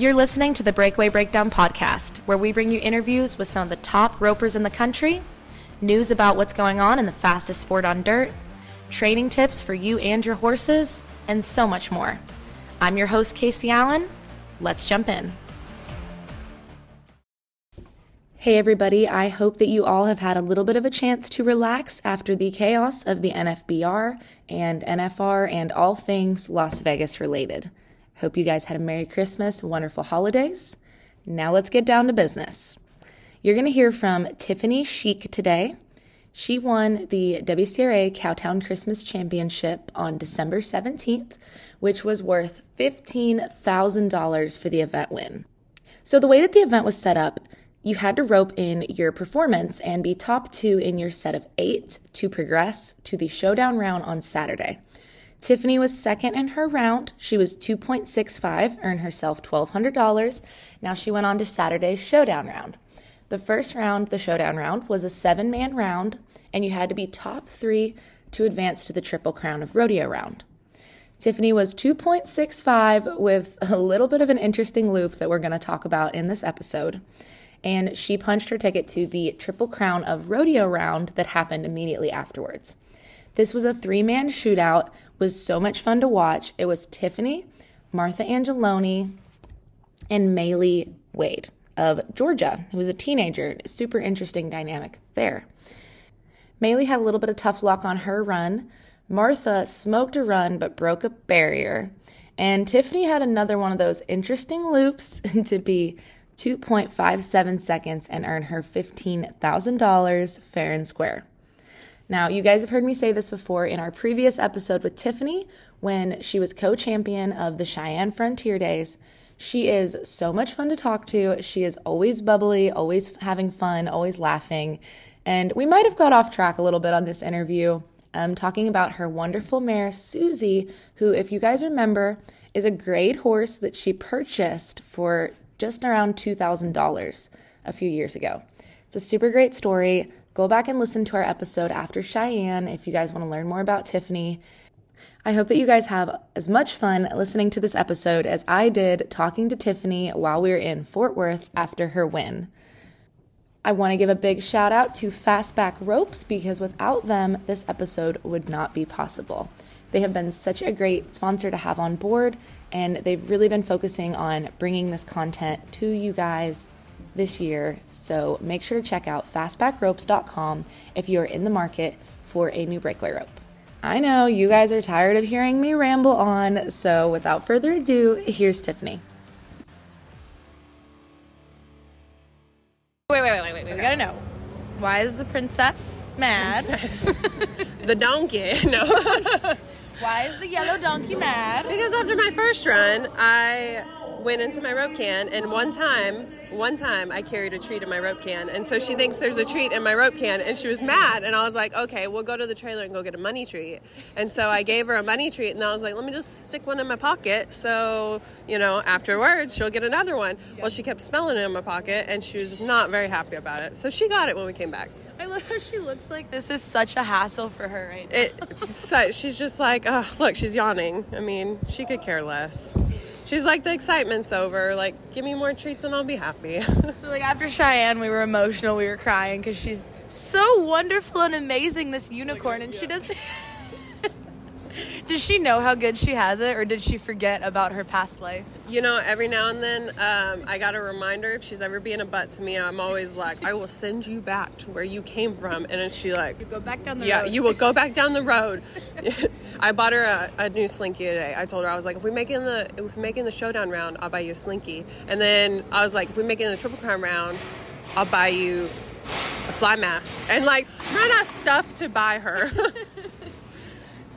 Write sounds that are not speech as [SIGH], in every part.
You're listening to the Breakaway Breakdown podcast, where we bring you interviews with some of the top ropers in the country, news about what's going on in the fastest sport on dirt, training tips for you and your horses, and so much more. I'm your host, Casey Allen. Let's jump in. Hey, everybody. I hope that you all have had a little bit of a chance to relax after the chaos of the NFBR and NFR and all things Las Vegas related. Hope you guys had a Merry Christmas, wonderful holidays. Now let's get down to business. You're going to hear from Tiffany Schieck today. She won the WCRA Cowtown Christmas Championship on December 17th, which was worth $15,000 for the event win. So, the way that the event was set up, you had to rope in your performance and be top two in your set of eight to progress to the showdown round on Saturday. Tiffany was second in her round. She was 2.65, earned herself $1,200. Now she went on to Saturday's showdown round. The first round, the showdown round, was a seven man round, and you had to be top three to advance to the Triple Crown of Rodeo round. Tiffany was 2.65 with a little bit of an interesting loop that we're going to talk about in this episode. And she punched her ticket to the Triple Crown of Rodeo round that happened immediately afterwards. This was a three man shootout, was so much fun to watch. It was Tiffany, Martha Angeloni, and Maylee Wade of Georgia, who was a teenager. Super interesting dynamic there. Maylee had a little bit of tough luck on her run. Martha smoked a run but broke a barrier. And Tiffany had another one of those interesting loops [LAUGHS] to be 2.57 seconds and earn her $15,000 fair and square. Now, you guys have heard me say this before in our previous episode with Tiffany when she was co champion of the Cheyenne Frontier Days. She is so much fun to talk to. She is always bubbly, always having fun, always laughing. And we might have got off track a little bit on this interview, um, talking about her wonderful mare, Susie, who, if you guys remember, is a great horse that she purchased for just around $2,000 a few years ago. It's a super great story. Go back and listen to our episode after Cheyenne if you guys want to learn more about Tiffany. I hope that you guys have as much fun listening to this episode as I did talking to Tiffany while we were in Fort Worth after her win. I want to give a big shout out to Fastback Ropes because without them, this episode would not be possible. They have been such a great sponsor to have on board, and they've really been focusing on bringing this content to you guys this year. So make sure to check out fastbackropes.com if you're in the market for a new breakaway rope. I know you guys are tired of hearing me ramble on, so without further ado, here's Tiffany. Wait, wait, wait, wait, wait. We gotta know. Why is the princess mad? Princess. [LAUGHS] the donkey. [LAUGHS] No. [LAUGHS] Why is the yellow donkey mad? because after my first run, I went into my rope can, and one time, one time I carried a treat in my rope can, and so she thinks there's a treat in my rope can, and she was mad, and I was like, okay, we'll go to the trailer and go get a money treat, and so I gave her a money treat, and I was like, let me just stick one in my pocket, so you know, afterwards she'll get another one. Well, she kept smelling it in my pocket, and she was not very happy about it, so she got it when we came back. I love how she looks like this is such a hassle for her right now. It, so, she's just like, oh, look, she's yawning. I mean, she could care less. She's like, the excitement's over. Like, give me more treats and I'll be happy. [LAUGHS] So like after Cheyenne, we were emotional, we were crying because she's so wonderful and amazing, this unicorn, and she doesn't. [LAUGHS] Does she know how good she has it, or did she forget about her past life? you know, every now and then, um, I got a reminder if she's ever being a butt to me, I'm always like, I will send you back to where you came from. And then she like, You go back down the road. yeah, road. you will go back down the road. [LAUGHS] [LAUGHS] I bought her a, a new slinky today. I told her I was like, if we make it in the if we make in the showdown round, I'll buy you a slinky. And then I was like, if we make it in the triple crown round, I'll buy you a fly mask. And like ran out of stuff to buy her. [LAUGHS]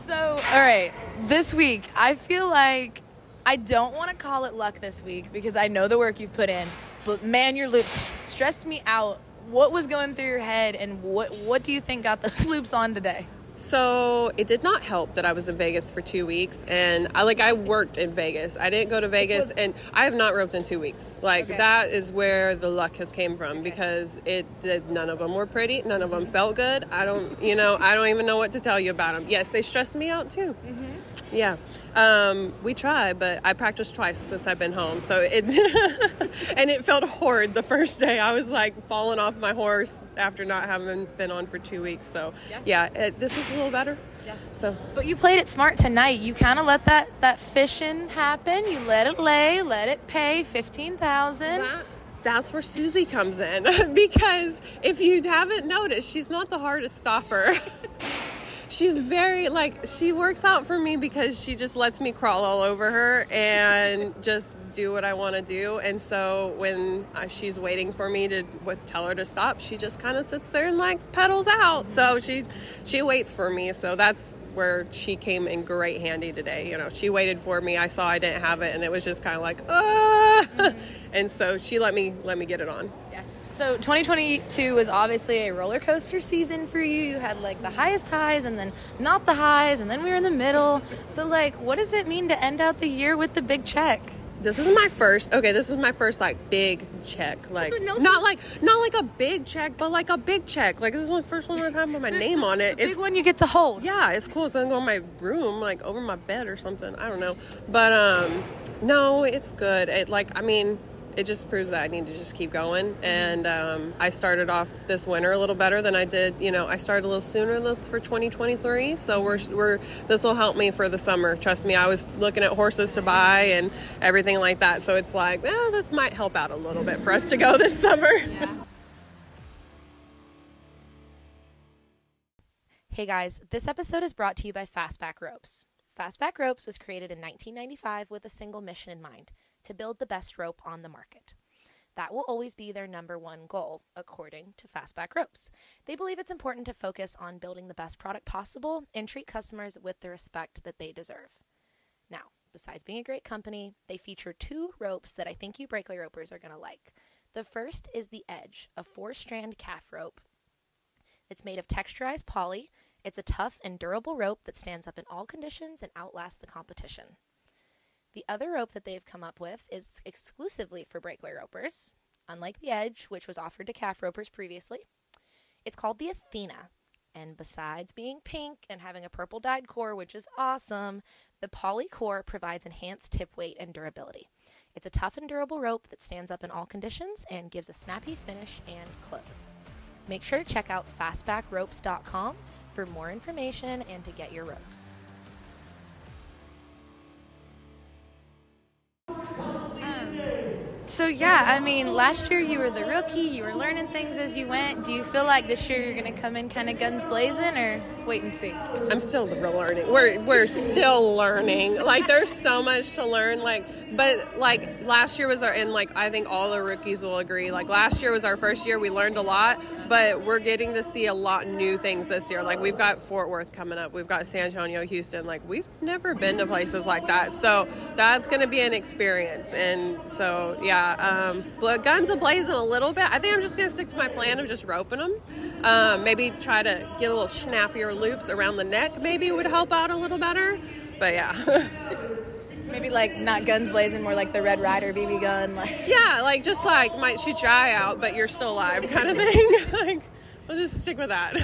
So, all right, this week, I feel like I don't want to call it luck this week because I know the work you've put in, but man, your loops stressed me out. What was going through your head, and what what do you think got those [LAUGHS] loops on today? So it did not help that I was in Vegas for two weeks, and I like I worked in Vegas. I didn't go to Vegas, and I have not roped in two weeks. Like Okay. that is where the luck has came from because it did, none of them were pretty, none of them felt good. I don't, you know, I don't even know what to tell you about them. Yes, they stressed me out too. Yeah, um, we try, but I practiced twice since I've been home, so it [LAUGHS] and it felt horrid the first day. I was like falling off my horse after not having been on for two weeks. So yeah, it, this is a little better. Yeah. So But you played it smart tonight. You kind of let that that fishing happen. You let it lay, let it pay fifteen thousand. that, that's where Susie comes in [LAUGHS] because if you haven't noticed, she's not the hardest stopper. [LAUGHS] she's very like she works out for me because she just lets me crawl all over her and just do what I want to do. And so when uh, she's waiting for me to what, tell her to stop, she just kind of sits there and like pedals out. So she she waits for me. So that's where she came in great handy today. You know, she waited for me. I saw I didn't have it, and it was just kind of like, ah. [LAUGHS] and so she let me let me get it on. Yeah. So 2022 was obviously a roller coaster season for you. You had like the highest highs and then not the highs, and then we were in the middle. So like, what does it mean to end out the year with the big check? This is my first. Okay, this is my first like big check. Like not like not like a big check, but like a big check. Like this is the first one I've had with my [LAUGHS] name on it. Big It's one you get to hold. yeah, it's cool. It's gonna go in my room, like over my bed or something. I don't know, but um, no, it's good. It like I mean, it just proves that I need to just keep going. And um, I started off this winter a little better than I did. You know, I started a little sooner this for 2023, so we're we're this will help me for the summer. Trust me, I was looking at horses to buy and everything like that. So it's like, well, this might help out a little bit for us to go [LAUGHS] this summer. Hey guys, this episode is brought to you by Fastback Ropes. Fastback Ropes was created in 1995 with a single mission in mind to build the best rope on the market. That will always be their number one goal, according to Fastback Ropes. They believe it's important to focus on building the best product possible and treat customers with the respect that they deserve. Now, besides being a great company, they feature two ropes that I think you breakaway ropers are going to like. The first is the Edge, a four strand calf rope it's made of texturized poly. It's a tough and durable rope that stands up in all conditions and outlasts the competition. The other rope that they've come up with is exclusively for breakaway ropers, unlike the Edge, which was offered to calf ropers previously. It's called the Athena, and besides being pink and having a purple dyed core, which is awesome, the poly core provides enhanced tip weight and durability. It's a tough and durable rope that stands up in all conditions and gives a snappy finish and close. Make sure to check out fastbackropes.com for more information and to get your ropes. So yeah, I mean, last year you were the rookie. You were learning things as you went. Do you feel like this year you're gonna come in kind of guns blazing, or wait and see? I'm still learning. We're we're still learning. Like there's so much to learn. Like but like last year was our and like I think all the rookies will agree. Like last year was our first year. We learned a lot, but we're getting to see a lot new things this year. Like we've got Fort Worth coming up. We've got San Antonio, Houston. Like we've never been to places like that. So that's going to be an experience. And so yeah, um, bl- guns a blazing a little bit. I think I'm just going to stick to my plan of just roping them. Um, maybe try to get a little snappier loops around the neck. Maybe would help out a little better. But yeah. [LAUGHS] Maybe like not guns blazing, more like the Red Ryder BB gun. Like [LAUGHS] Yeah, like just like might shoot your eye out, but you're still alive, kind of thing. [LAUGHS] like, we'll just stick with that.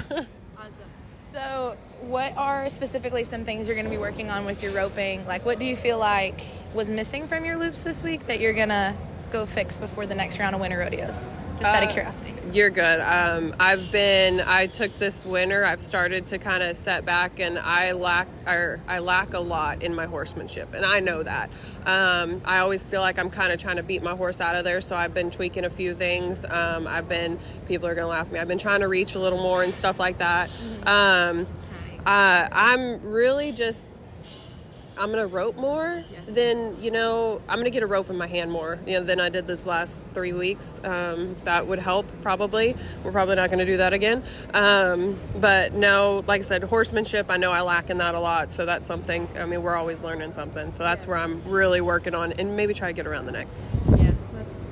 Awesome. So, what are specifically some things you're going to be working on with your roping? Like, what do you feel like was missing from your loops this week that you're going to go fix before the next round of winter rodeos? Just out of Uh, curiosity. You're good. Um, I've been. I took this winter. I've started to kind of set back, and I lack. Or I lack a lot in my horsemanship, and I know that. Um, I always feel like I'm kind of trying to beat my horse out of there. So I've been tweaking a few things. Um, I've been. People are gonna laugh at me. I've been trying to reach a little more and stuff like that. Um, uh, I'm really just I'm gonna rope more, then you know I'm gonna get a rope in my hand more, you know, than I did this last three weeks. Um, that would help probably. We're probably not gonna do that again. Um, but no, like I said, horsemanship. I know I lack in that a lot, so that's something. I mean, we're always learning something, so that's where I'm really working on, and maybe try to get around the next.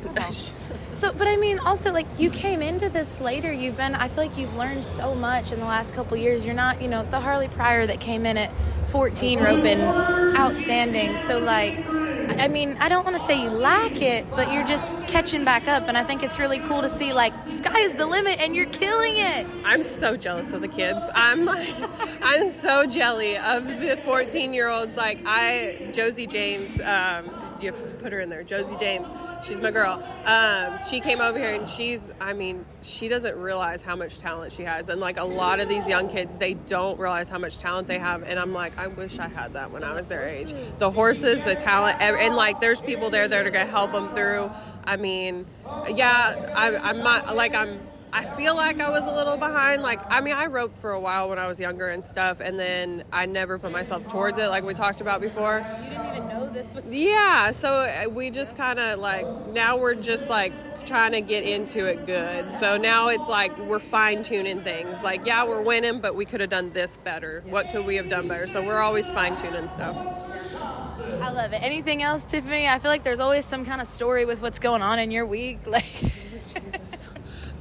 Yeah, that's oh, [LAUGHS] so, but I mean, also like you came into this later. You've been. I feel like you've learned so much in the last couple years. You're not, you know, the Harley Pryor that came in at 14 roping, outstanding. So like. I mean, I don't want to say you lack it, but you're just catching back up, and I think it's really cool to see like sky's the limit, and you're killing it. I'm so jealous of the kids. I'm like, I'm so jelly of the 14 year olds. Like I, Josie James, um, you have to put her in there. Josie James, she's my girl. Um, she came over here, and she's, I mean, she doesn't realize how much talent she has, and like a lot of these young kids, they don't realize how much talent they have, and I'm like, I wish I had that when I was their age. The horses, the talent, and like there's people there that are gonna help them through. I mean, yeah, I, I'm not like I'm. I feel like I was a little behind. Like, I mean, I roped for a while when I was younger and stuff, and then I never put myself towards it, like we talked about before. You didn't even know this was. Yeah, so uh, we just kind of like now we're just like trying to get into it good. So now it's like we're fine tuning things. Like, yeah, we're winning, but we could have done this better. What could we have done better? So we're always fine tuning stuff. I love it. Anything else, Tiffany? I feel like there's always some kind of story with what's going on in your week. [LAUGHS] Like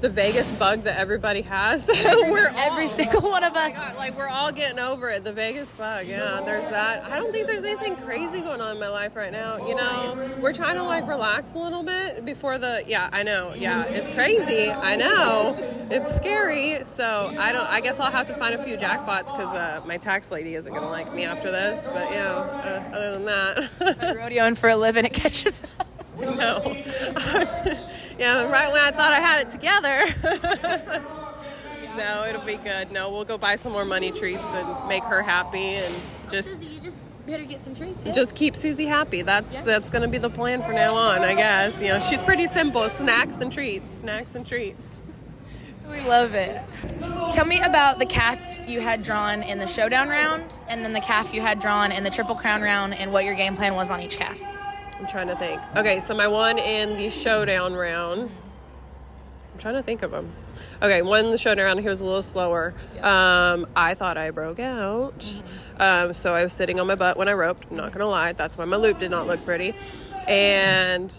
The Vegas bug that everybody has. [LAUGHS] we're all- every single one of Oh us. Like we're all getting over it. The Vegas bug, yeah. There's that. I don't think there's anything crazy going on in my life right now. You know, we're trying to like relax a little bit before the. Yeah, I know. Yeah, it's crazy. I know. It's scary. So I don't. I guess I'll have to find a few jackpots because uh, my tax lady isn't gonna like me after this. But you know, uh, other than that. [LAUGHS] Rodeoing for a living, it catches up. [LAUGHS] No. Was, [LAUGHS] yeah, right when I thought I had it together. [LAUGHS] no, it'll be good. No, we'll go buy some more money treats and make her happy and just Susie, you just better get some treats. Yeah? just keep Susie happy. That's that's going to be the plan from now on, I guess. You know, she's pretty simple, snacks and treats, snacks and treats. we love it. Tell me about the calf you had drawn in the showdown round, and then the calf you had drawn in the triple crown round, and what your game plan was on each calf. I'm trying to think. Okay, so my one in the showdown round. I'm trying to think of them. Okay, one in the showdown round. He was a little slower. Um, I thought I broke out, um, so I was sitting on my butt when I roped. I'm not gonna lie, that's why my loop did not look pretty. And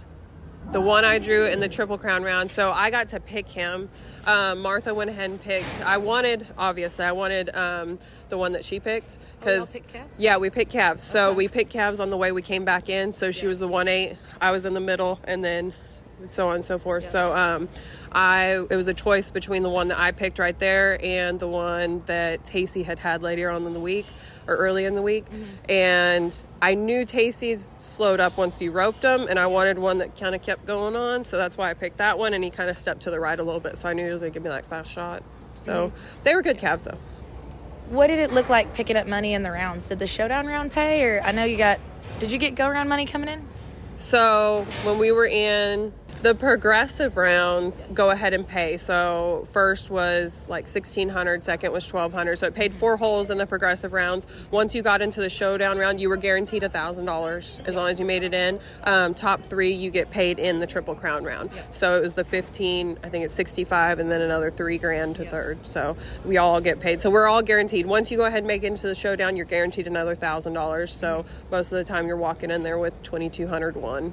the one I drew in the triple crown round. So I got to pick him. Um, Martha went ahead and picked. I wanted, obviously, I wanted um, the one that she picked because calves? yeah, we picked calves. So we picked calves on the way we came back in. So she was the one eight. I was in the middle, and then so on and so forth. So um, I it was a choice between the one that I picked right there and the one that Tacey had had later on in the week or early in the week. And I knew Tacey's slowed up once you roped him, and I wanted one that kind of kept going on. So that's why I picked that one. And he kind of stepped to the right a little bit, so I knew he was gonna give me like fast shot. So they were good calves though. What did it look like picking up money in the rounds? Did the showdown round pay, or I know you got? Did you get go round money coming in? So when we were in the progressive rounds go ahead and pay. So first was like 1600, second was 1200. So it paid four holes in the progressive rounds. Once you got into the showdown round, you were guaranteed a $1,000 as long as you made it in. Um, top three, you get paid in the triple crown round. Yep. So it was the 15, I think it's 65, and then another three grand to yep. third. So we all get paid. So we're all guaranteed. Once you go ahead and make it into the showdown, you're guaranteed another $1,000. So mm-hmm. most of the time you're walking in there with 2201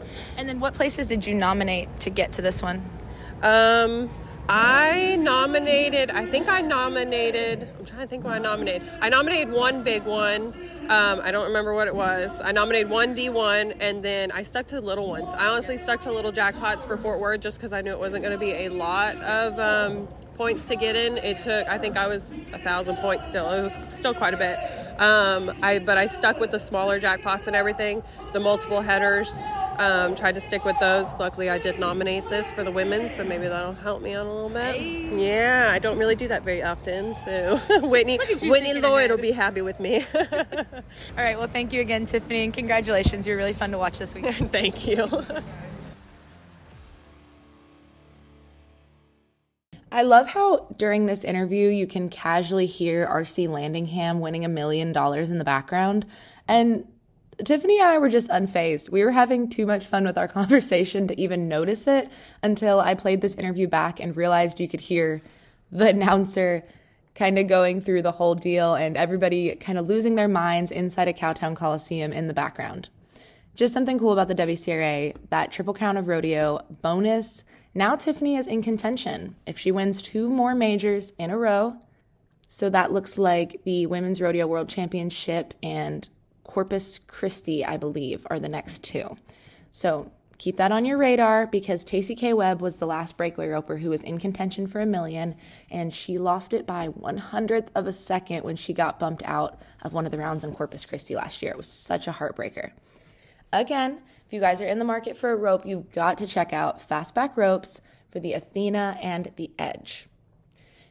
Awesome. And then what places did you nominate to get to this one? Um, I nominated, I think I nominated, I'm trying to think what I nominated. I nominated one big one. Um, I don't remember what it was. I nominated one D1 and then I stuck to little ones. I honestly stuck to little jackpots for Fort Worth just because I knew it wasn't going to be a lot of um, points to get in. It took, I think I was a thousand points still. It was still quite a bit. Um, I but I stuck with the smaller jackpots and everything, the multiple headers. Um, tried to stick with those. Luckily, I did nominate this for the women, so maybe that'll help me out a little bit. Yeah, I don't really do that very often. So [LAUGHS] Whitney, Whitney Lloyd will be happy with me. [LAUGHS] All right. Well, thank you again, Tiffany, and congratulations. You're really fun to watch this week. [LAUGHS] Thank you. I love how during this interview you can casually hear RC Landingham winning a million dollars in the background. And Tiffany and I were just unfazed. We were having too much fun with our [LAUGHS] conversation to even notice it until I played this interview back and realized you could hear the [LAUGHS] announcer kind of going through the whole deal and everybody kind of losing their minds inside a Cowtown Coliseum in the background. Just something cool about the WCRA that Triple Crown of Rodeo bonus. Now Tiffany is in contention. If she wins two more majors in a row, so that looks like the Women's Rodeo World Championship and Corpus Christi, I believe, are the next two. So keep that on your radar because Tacey K. Webb was the last breakaway roper who was in contention for a million, and she lost it by one hundredth of a second when she got bumped out of one of the rounds in Corpus Christi last year. It was such a heartbreaker. Again, if you guys are in the market for a rope, you've got to check out Fastback Ropes for the Athena and the Edge.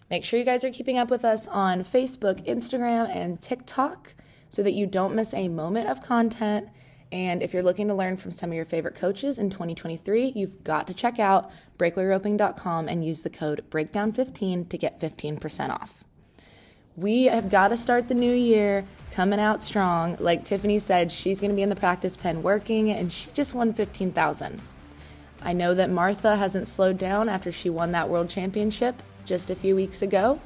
Make sure you guys are keeping up with us on Facebook, Instagram, and TikTok so that you don't miss a moment of content. And if you're looking to learn from some of your favorite coaches in 2023, you've got to check out breakawayroping.com and use the code breakdown15 to get 15% off. We have got to start the new year coming out strong. Like Tiffany said, she's going to be in the practice pen working, and she just won 15,000. I know that Martha hasn't slowed down after she won that world championship just a few weeks ago.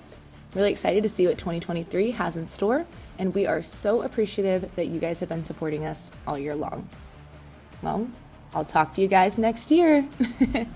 Really excited to see what 2023 has in store, and we are so appreciative that you guys have been supporting us all year long. Well, I'll talk to you guys next year. [LAUGHS]